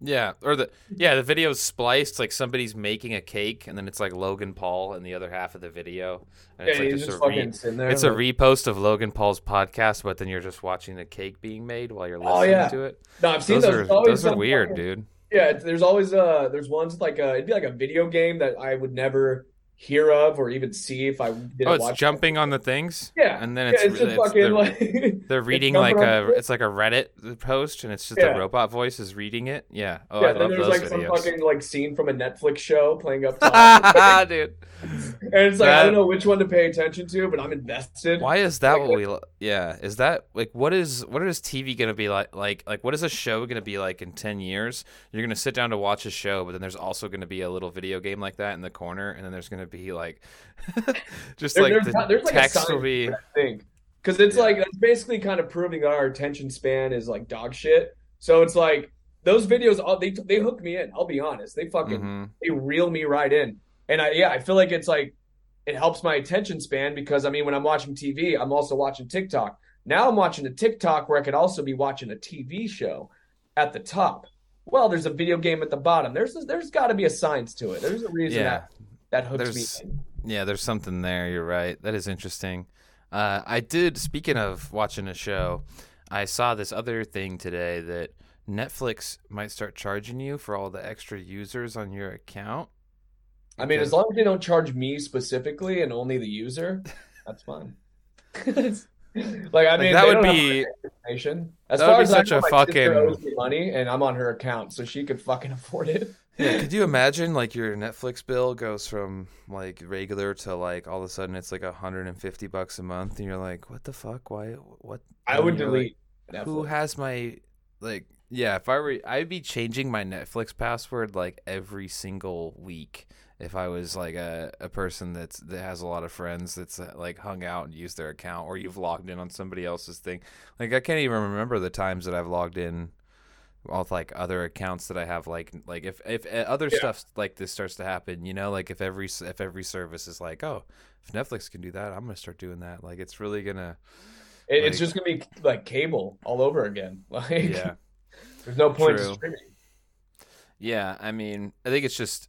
Yeah, or the yeah, the video's spliced like somebody's making a cake, and then it's like Logan Paul in the other half of the video. And yeah, it's like just, just a re- there, It's like... a repost of Logan Paul's podcast, but then you're just watching the cake being made while you're listening oh, yeah. to it. No, I've seen those. Those are, those are weird, fucking... dude. Yeah, there's always uh, there's ones like uh, it'd be like a video game that I would never hear of or even see if I didn't oh, it's watch jumping on the things. Yeah, and then it's, yeah, it's, it's fucking they're, like they're reading like a it's like a Reddit post, and it's just yeah. a robot voice is reading it. Yeah. Oh, yeah. I then there's like videos. some fucking like scene from a Netflix show playing up top, dude. And it's like that... I don't know which one to pay attention to, but I'm invested. Why is that like, what we? Yeah, is that like what is what is TV gonna be like? Like like what is a show gonna be like in ten years? You're gonna sit down to watch a show, but then there's also gonna be a little video game like that in the corner, and then there's gonna be like just there, like there's, the there's like text will be. Because it's yeah. like that's basically kind of proving that our attention span is like dog shit. So it's like those videos, all they they hook me in. I'll be honest, they fucking mm-hmm. they reel me right in. And I yeah, I feel like it's like it helps my attention span because I mean when I'm watching TV, I'm also watching TikTok. Now I'm watching a TikTok where I could also be watching a TV show at the top. Well, there's a video game at the bottom. There's there's got to be a science to it. There's a reason yeah. that that hooks there's, me. In. Yeah, there's something there. You're right. That is interesting. Uh, I did. Speaking of watching a show, I saw this other thing today that Netflix might start charging you for all the extra users on your account. I mean, as long as they don't charge me specifically and only the user, that's fine. like I mean, like that would be information. As far as such I know, a fucking money, and I'm on her account, so she could fucking afford it. Yeah, could you imagine like your Netflix bill goes from like regular to like all of a sudden it's like 150 bucks a month, and you're like, what the fuck? Why? What? I would delete. Like, Who has my like? Yeah, if I were, I'd be changing my Netflix password like every single week if I was like a, a person that's that has a lot of friends that's uh, like hung out and used their account or you've logged in on somebody else's thing. Like I can't even remember the times that I've logged in with like other accounts that I have like like if if uh, other yeah. stuff like this starts to happen, you know, like if every if every service is like, "Oh, if Netflix can do that, I'm going to start doing that." Like it's really going to it, like, it's just going to be like cable all over again. Like Yeah. There's no point True. streaming. Yeah, I mean, I think it's just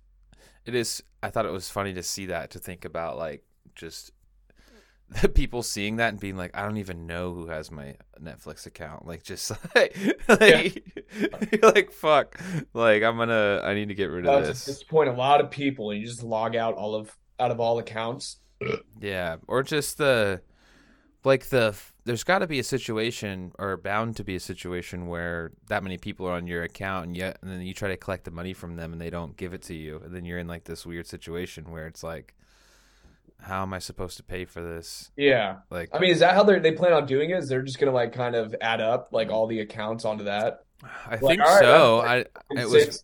it is. I thought it was funny to see that to think about like just the people seeing that and being like, I don't even know who has my Netflix account. Like, just like, like, yeah. like fuck. Like, I'm gonna, I need to get rid of this. At this point, a lot of people, and you just log out all of out of all accounts. Yeah, or just the like the there's got to be a situation or bound to be a situation where that many people are on your account and yet and then you try to collect the money from them and they don't give it to you and then you're in like this weird situation where it's like how am I supposed to pay for this? Yeah. Like, I mean, is that how they they plan on doing it? Is they're just gonna like kind of add up like all the accounts onto that? I like, think right, so. I it was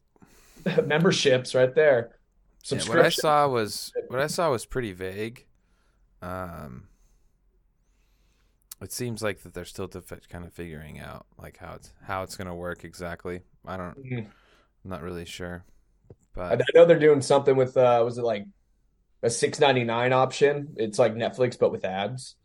memberships right there. Yeah, what I saw was what I saw was pretty vague. Um, it seems like that they're still kind of figuring out like how it's how it's gonna work exactly. I don't, mm-hmm. I'm not really sure. But I know they're doing something with uh, was it like a six ninety nine option? It's like Netflix but with ads.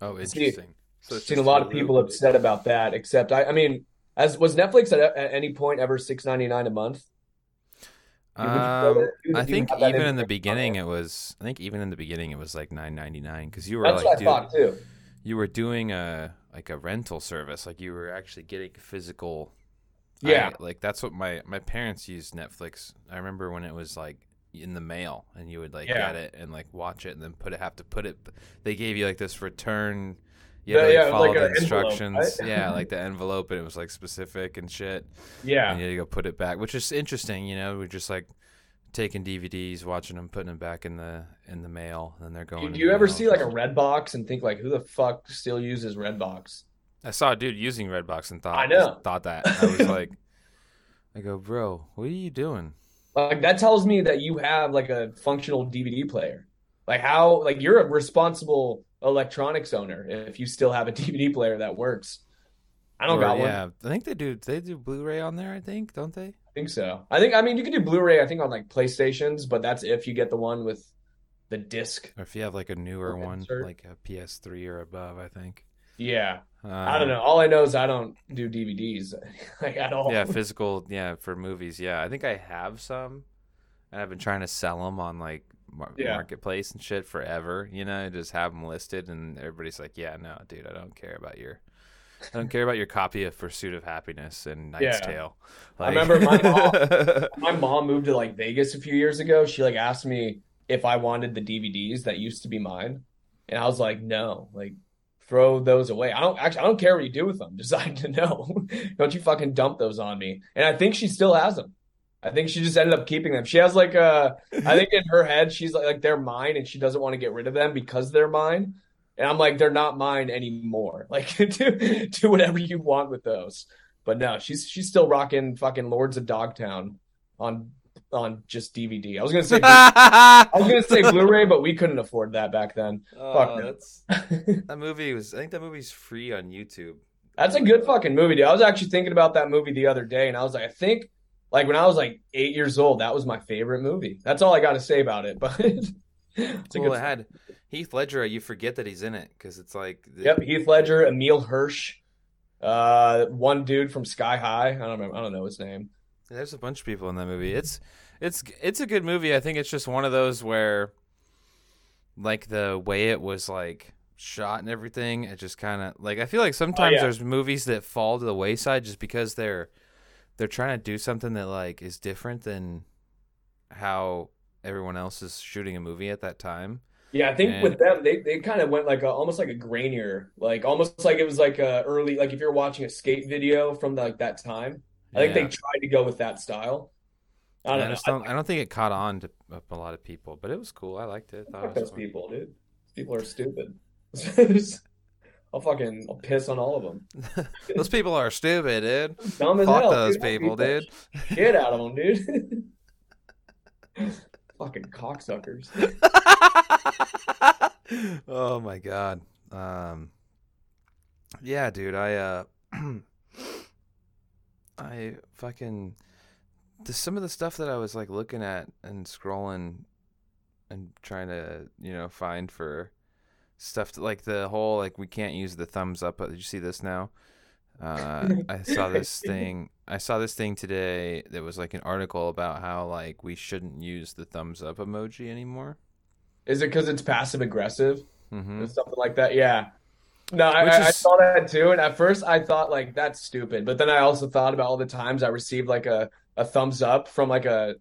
Oh, interesting. So seen a lot of people upset about that. Except I, I mean, as was Netflix at, at any point ever six ninety nine a month? Um, I think even in the beginning it was. I think even in the beginning it was like nine ninety nine because you were That's like, what I. You were doing a like a rental service, like you were actually getting physical. Yeah, I, like that's what my my parents used Netflix. I remember when it was like in the mail, and you would like yeah. get it and like watch it, and then put it. Have to put it. They gave you like this return you had to like, follow like the instructions. Envelope, right? yeah, like the envelope, and it was like specific and shit. Yeah, and you had to go put it back, which is interesting. You know, we're just like taking DVDs, watching them, putting them back in the in the mail, and they're going. Do you ever see like a Redbox and think like, who the fuck still uses Redbox? I saw a dude using Redbox and thought I know thought that I was like, I go, bro, what are you doing? Like that tells me that you have like a functional DVD player. Like how like you're a responsible electronics owner if you still have a DVD player that works. I don't or, got one. Yeah, I think they do. They do Blu-ray on there. I think, don't they? I think so. I think. I mean, you can do Blu-ray. I think on like PlayStations, but that's if you get the one with the disc. Or if you have like a newer one, like a PS3 or above. I think. Yeah. Um, I don't know. All I know is I don't do DVDs like at all. Yeah, physical. Yeah, for movies. Yeah, I think I have some, and I've been trying to sell them on like mar- yeah. marketplace and shit forever. You know, just have them listed, and everybody's like, "Yeah, no, dude, I don't care about your." I don't care about your copy of Pursuit of Happiness and Knight's yeah. Tale. Like... I remember my mom, my mom moved to like Vegas a few years ago. She like asked me if I wanted the DVDs that used to be mine, and I was like, no, like throw those away. I don't actually I don't care what you do with them. Just to know. don't you fucking dump those on me. And I think she still has them. I think she just ended up keeping them. She has like a, I think in her head she's like, like they're mine, and she doesn't want to get rid of them because they're mine. And I'm like, they're not mine anymore. Like, do do whatever you want with those. But no, she's she's still rocking fucking Lords of Dogtown on on just DVD. I was gonna say I was gonna say Blu-ray, but we couldn't afford that back then. Uh, Fuck that's, that movie was. I think that movie's free on YouTube. That's a good fucking movie, dude. I was actually thinking about that movie the other day, and I was like, I think like when I was like eight years old, that was my favorite movie. That's all I got to say about it. But it's a well, it had Heath Ledger. You forget that he's in it because it's like the... yep, Heath Ledger, Emile Hirsch, uh, one dude from Sky High. I don't remember. I don't know his name. There's a bunch of people in that movie. It's it's it's a good movie. I think it's just one of those where, like the way it was like shot and everything, it just kind of like I feel like oh, sometimes oh, yeah. there's movies that fall to the wayside just because they're they're trying to do something that like is different than how everyone else is shooting a movie at that time. Yeah, I think and... with them, they, they kind of went like a, almost like a grainier, like almost like it was like a early, like if you're watching a skate video from like that time, I think they tried to go with that style. I don't, I, know. Don't, I don't think it caught on to a lot of people, but it was cool. I liked it. I Fuck those fun. people, dude. People are stupid. I'll fucking I'll piss on all of them. those people are stupid, dude. Dumb as Fuck hell, those dude. people, dude. Get out of them, dude. fucking cocksuckers. oh my god. Um, yeah, dude. I uh, I fucking the, some of the stuff that I was like looking at and scrolling and trying to you know find for stuff to, like the whole like we can't use the thumbs up. Did you see this now? Uh, I saw this thing. I saw this thing today that was like an article about how like we shouldn't use the thumbs up emoji anymore. Is it because it's passive aggressive mm-hmm. or something like that? Yeah. No, I, is... I, saw that too, and at first I thought like that's stupid, but then I also thought about all the times I received like a a thumbs up from like a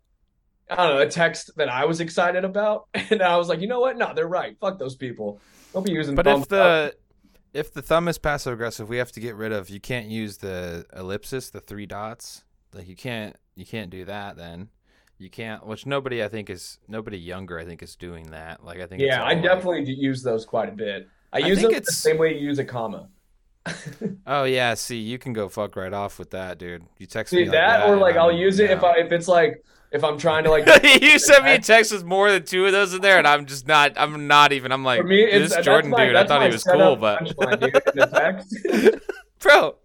I don't know a text that I was excited about, and I was like, you know what? No, they're right. Fuck those people. Don't be using. But if the up. if the thumb is passive aggressive, we have to get rid of. You can't use the ellipsis, the three dots. Like you can't you can't do that. Then You can't, which nobody I think is nobody younger I think is doing that. Like I think yeah, I definitely like, use those quite a bit. I, I use them it's... the same way you use a comma. oh yeah, see, you can go fuck right off with that, dude. You text see, me like that, that, or like I'll use it if I if it's like if I'm trying to like. you sent me a text with more than two of those in there, and I'm just not. I'm not even. I'm like, me, this Jordan my, dude. I thought he was cool, but. Bro.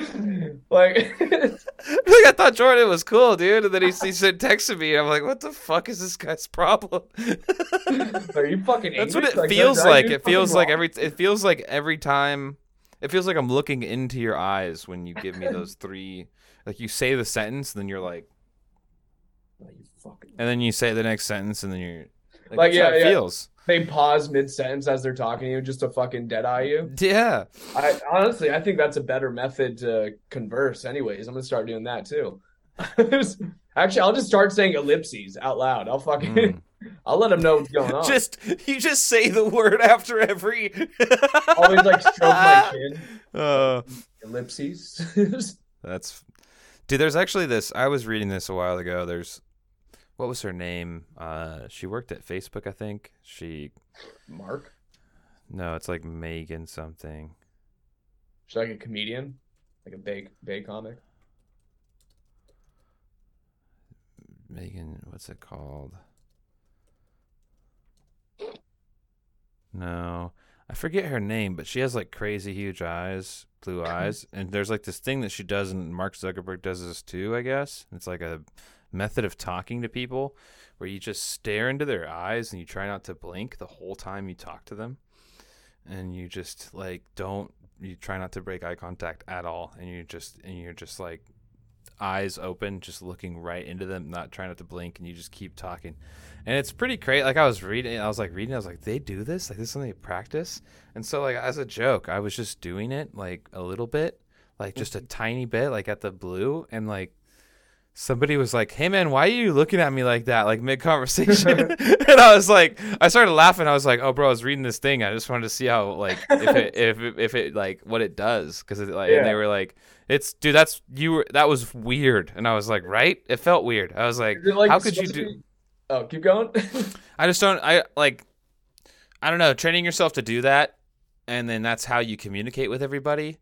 like, like I thought Jordan was cool, dude, and then he, he said texted me, and I'm like, what the fuck is this guy's problem? Are you fucking? That's what it like, feels like. It feels like every. It feels like every time. It feels like I'm looking into your eyes when you give me those three. Like you say the sentence, then you're like, and then you say the next sentence, and then you're like, like yeah, it yeah. feels. They pause mid sentence as they're talking to you just to fucking dead eye you. Yeah. I honestly, I think that's a better method to converse. Anyways, I'm gonna start doing that too. Actually, I'll just start saying ellipses out loud. I'll fucking. Mm. I'll let them know what's going on. Just you just say the word after every. Always like stroke my chin. Uh, ellipses. that's, dude. There's actually this. I was reading this a while ago. There's what was her name? Uh, she worked at Facebook, I think. She Mark. No, it's like Megan something. She's like a comedian, like a Bay Bay comic. Megan, what's it called? No, I forget her name, but she has like crazy huge eyes, blue eyes, and there's like this thing that she does, and Mark Zuckerberg does this too, I guess. It's like a method of talking to people where you just stare into their eyes and you try not to blink the whole time you talk to them. And you just like don't you try not to break eye contact at all. And you just and you're just like eyes open just looking right into them not trying not to blink and you just keep talking. And it's pretty great like i was reading i was like reading i was like they do this? Like this is something they practice? And so like as a joke i was just doing it like a little bit like just a tiny bit like at the blue. And like somebody was like, "Hey man, why are you looking at me like that?" Like mid conversation, and I was like, I started laughing. I was like, "Oh, bro, I was reading this thing. I just wanted to see how like if it if it, if it like what it does because like yeah. and they were like." It's dude. That's you. Were, that was weird, and I was like, right? It felt weird. I was like, like how could you do? Be... Oh, keep going. I just don't. I like. I don't know. Training yourself to do that, and then that's how you communicate with everybody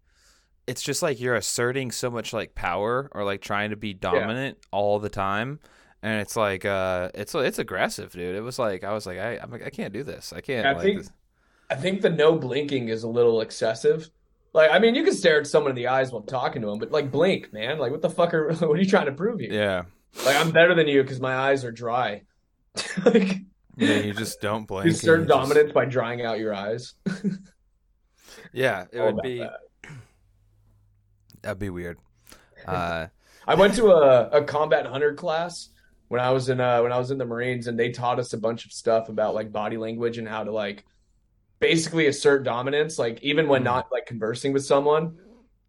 it's just like you're asserting so much like power or like trying to be dominant yeah. all the time and it's like uh it's it's aggressive dude. It was like i was like i I'm like, i can't do this. I can't i like think this. i think the no blinking is a little excessive. Like i mean you can stare at someone in the eyes while talking to them but like blink man. Like what the fuck are what are you trying to prove here? Yeah. Like i'm better than you because my eyes are dry. Like yeah you just don't blink you assert dominance just... by drying out your eyes. Yeah it all would be that That'd be weird. Uh, I went to a, a combat hunter class when I was in uh, when I was in the Marines, and they taught us a bunch of stuff about like body language and how to like basically assert dominance, like even when mm. not like conversing with someone.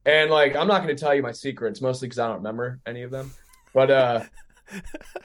And like, I'm not going to tell you my secrets, mostly because I don't remember any of them. But uh,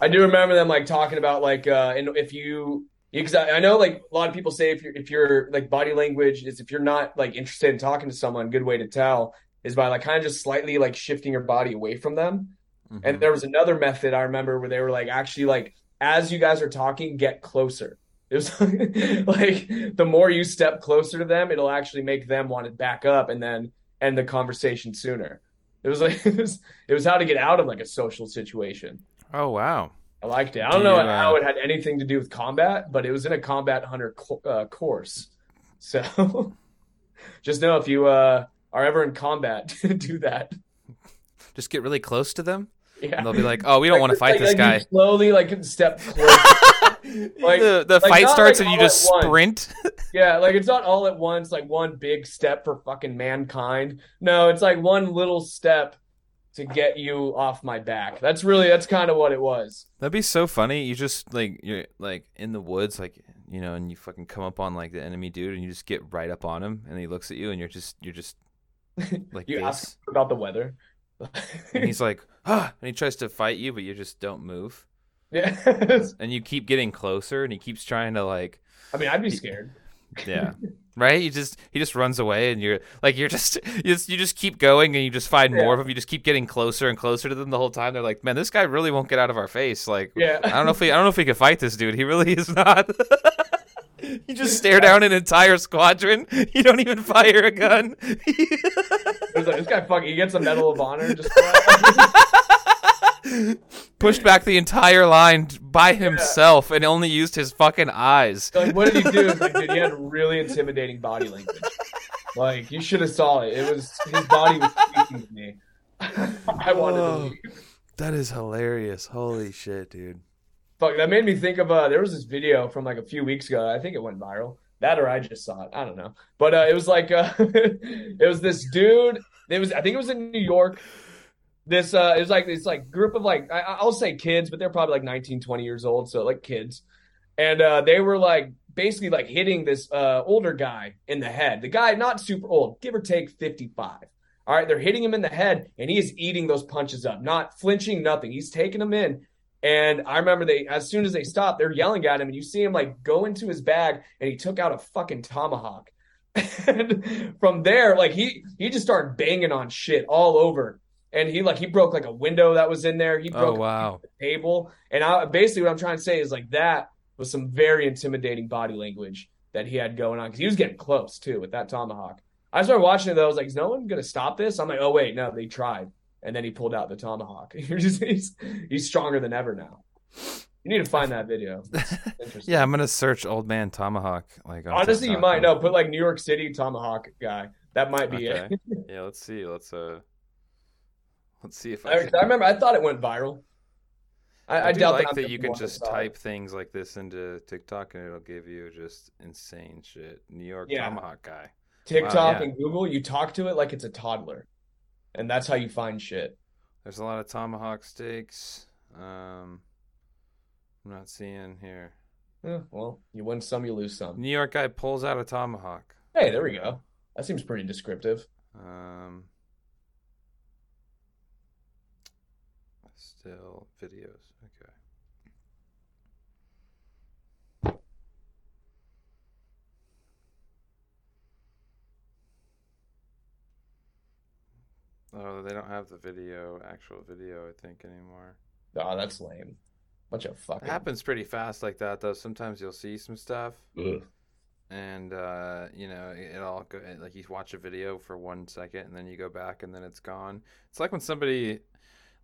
I do remember them like talking about like, uh, and if you, because I, I know like a lot of people say if you're if you're like body language is if you're not like interested in talking to someone, good way to tell is by like kind of just slightly like shifting your body away from them. Mm-hmm. And there was another method I remember where they were like actually like as you guys are talking, get closer. It was like the more you step closer to them, it'll actually make them want to back up and then end the conversation sooner. It was like it was, it was how to get out of like a social situation. Oh wow. I liked it. I don't do know uh... how it had anything to do with combat, but it was in a combat hunter uh, course. So just know if you uh are ever in combat, do that. Just get really close to them. Yeah. And they'll be like, "Oh, we don't like, want to fight like, this like guy." slowly, like step close. like the the fight starts and you just sprint. yeah, like it's not all at once, like one big step for fucking mankind. No, it's like one little step to get you off my back. That's really that's kind of what it was. That'd be so funny. You just like you're like in the woods, like you know, and you fucking come up on like the enemy dude, and you just get right up on him, and he looks at you, and you're just you're just like you this. ask about the weather, and he's like, ah, and he tries to fight you, but you just don't move. Yeah, and you keep getting closer, and he keeps trying to like. I mean, I'd be scared. Yeah, right? You just he just runs away, and you're like you're just you just, you just keep going, and you just find yeah. more of them. You just keep getting closer and closer to them the whole time. They're like, man, this guy really won't get out of our face. Like, yeah. I don't know if we I don't know if we could fight this dude. He really is not. you just stare down an entire squadron. You don't even fire a gun. like, this guy fucking he gets a medal of honor. Just pushed back the entire line by himself and only used his fucking eyes. Like, what did he do? Like, dude, he had really intimidating body language. Like, you should have saw it. It was his body was speaking to me. I wanted oh, to leave. That is hilarious. Holy shit, dude. Fuck, that made me think of uh there was this video from like a few weeks ago. I think it went viral. That or I just saw it. I don't know. But uh it was like uh it was this dude. It was I think it was in New York this uh it was like this like group of like I, will say kids but they're probably like 19 20 years old so like kids and uh they were like basically like hitting this uh older guy in the head the guy not super old give or take 55 all right they're hitting him in the head and he is eating those punches up not flinching nothing he's taking them in and I remember they, as soon as they stopped, they're yelling at him, and you see him like go into his bag, and he took out a fucking tomahawk. and from there, like he he just started banging on shit all over and he like he broke like a window that was in there. He oh, broke oh, wow. a table, and I basically what I'm trying to say is like that was some very intimidating body language that he had going on because he was getting close too with that tomahawk. I started watching it though. I was like, is no one gonna stop this? I'm like, oh wait, no, they tried, and then he pulled out the tomahawk. just, he's he's stronger than ever now. You need to find that video. yeah, I'm gonna search old man tomahawk. Like honestly, you might know. Put like New York City tomahawk guy. That might be okay. it. yeah, let's see. Let's uh Let's see if I, I, I remember. I thought it went viral. I, I, I doubt like that, that you can just type things like this into TikTok and it'll give you just insane shit. New York yeah. Tomahawk guy. TikTok wow, yeah. and Google, you talk to it like it's a toddler, and that's how you find shit. There's a lot of tomahawk steaks. Um, I'm not seeing here. Yeah, well, you win some, you lose some. New York guy pulls out a tomahawk. Hey, there we go. That seems pretty descriptive. Um, Still videos. Okay. Oh, they don't have the video, actual video, I think, anymore. Oh, that's lame. Bunch of fucking. It happens pretty fast like that, though. Sometimes you'll see some stuff, Ugh. and uh, you know, it all go like you watch a video for one second, and then you go back, and then it's gone. It's like when somebody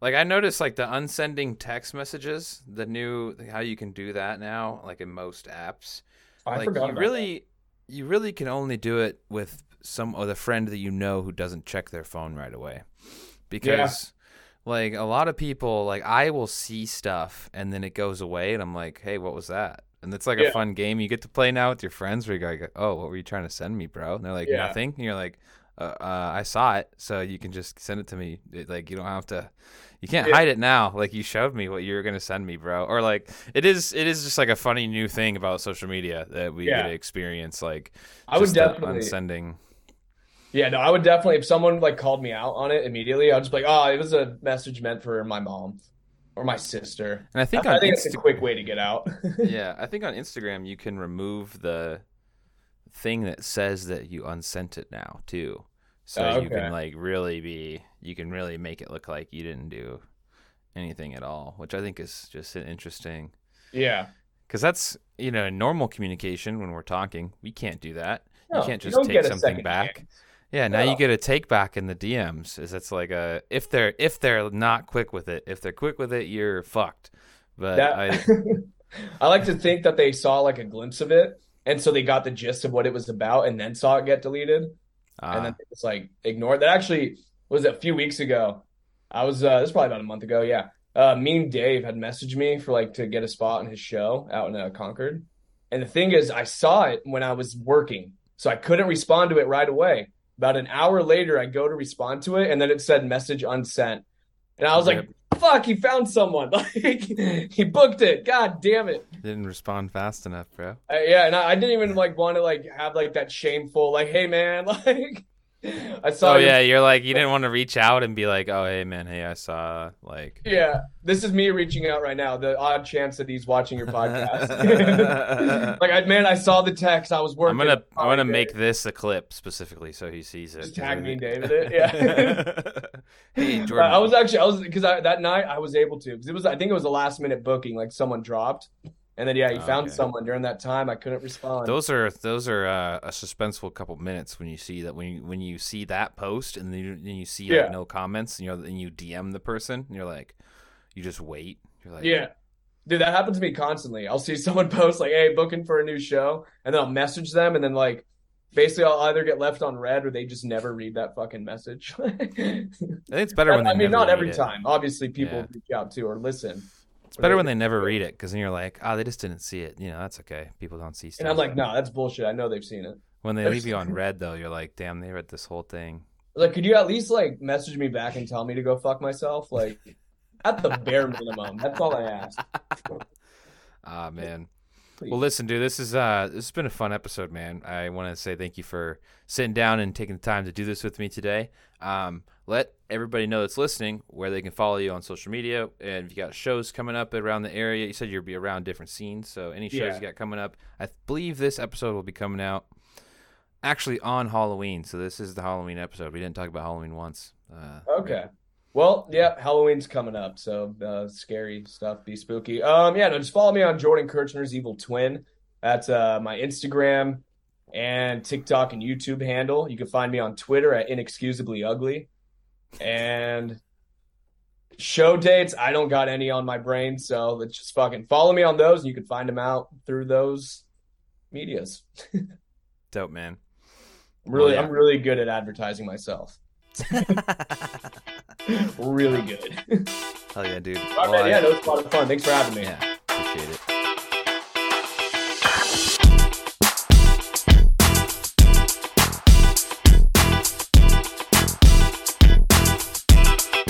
like I noticed like the unsending text messages, the new how you can do that now, like in most apps. I like forgot you really that. you really can only do it with some other friend that you know who doesn't check their phone right away. Because yeah. like a lot of people like I will see stuff and then it goes away and I'm like, "Hey, what was that?" And it's like yeah. a fun game you get to play now with your friends where you go, "Oh, what were you trying to send me, bro?" And they're like, yeah. "Nothing." And you're like, uh, uh, I saw it, so you can just send it to me. It, like you don't have to, you can't yeah. hide it now. Like you showed me what you were gonna send me, bro. Or like it is, it is just like a funny new thing about social media that we yeah. get to experience. Like I would definitely sending. Yeah, no, I would definitely if someone like called me out on it immediately, I'd just be like, oh, it was a message meant for my mom or my sister. And I think I, I think Insta- it's a quick way to get out. yeah, I think on Instagram you can remove the thing that says that you unsent it now too so oh, okay. you can like really be you can really make it look like you didn't do anything at all which i think is just interesting yeah because that's you know normal communication when we're talking we can't do that no, you can't just you take something back chance. Yeah now no. you get a take back in the dms is it's like a if they're if they're not quick with it if they're quick with it you're fucked but that, i i like to think that they saw like a glimpse of it and so they got the gist of what it was about and then saw it get deleted uh, and then ah. just like ignore it. That actually was a few weeks ago. I was uh, this was probably about a month ago. Yeah, uh, me and Dave had messaged me for like to get a spot in his show out in uh, Concord. And the thing is, I saw it when I was working, so I couldn't respond to it right away. About an hour later, I go to respond to it, and then it said message unsent. And I was like, fuck, he found someone. Like he booked it. God damn it. Didn't respond fast enough, bro. Uh, yeah, and I, I, didn't even like want to like have like that shameful like, hey man, like I saw. Oh yeah, you're like you didn't want to reach out and be like, oh hey man, hey I saw like. Yeah, this is me reaching out right now. The odd chance that he's watching your podcast. like I man, I saw the text. I was working. I'm gonna I'm gonna make this a clip specifically so he sees it. Just tag me, David. It yeah. hey Jordan. I was actually I was because that night I was able to because it was I think it was a last minute booking like someone dropped and then yeah, he oh, found okay. someone during that time. I couldn't respond. Those are those are uh, a suspenseful couple minutes when you see that when you when you see that post and then you, then you see yeah. like, no comments and you know and you DM the person and you're like you just wait. You're like yeah. Dude, that happens to me constantly. I'll see someone post like, "Hey, booking for a new show," and then I'll message them, and then like, basically, I'll either get left on read or they just never read that fucking message. I think it's better when I mean, not every it. time. Obviously, people yeah. reach out to or listen, better when they never read it because then you're like, oh, they just didn't see it. You know, that's okay. People don't see stuff. And I'm like, no, that's bullshit. I know they've seen it. When they leave you on read, though, you're like, damn, they read this whole thing. Like, could you at least like message me back and tell me to go fuck myself? Like, at the bare minimum. That's all I ask. Ah man. Please. Well, listen, dude, this is uh, this has been a fun episode, man. I want to say thank you for sitting down and taking the time to do this with me today. Um, let everybody know that's listening where they can follow you on social media, and if you got shows coming up around the area, you said you'd be around different scenes. So any shows yeah. you got coming up, I believe this episode will be coming out actually on Halloween. So this is the Halloween episode. We didn't talk about Halloween once. Uh, okay. Well, yeah, Halloween's coming up, so uh, scary stuff, be spooky. Um, yeah, no, just follow me on Jordan Kirchner's Evil Twin. That's uh, my Instagram and TikTok and YouTube handle. You can find me on Twitter at inexcusably ugly. And show dates, I don't got any on my brain, so let's just fucking follow me on those, and you can find them out through those medias. Dope, man. I'm really, yeah. I'm really good at advertising myself. really good. Hell yeah, dude. All right, well, man. I, yeah, no, was a lot of fun. Thanks for having me. Yeah,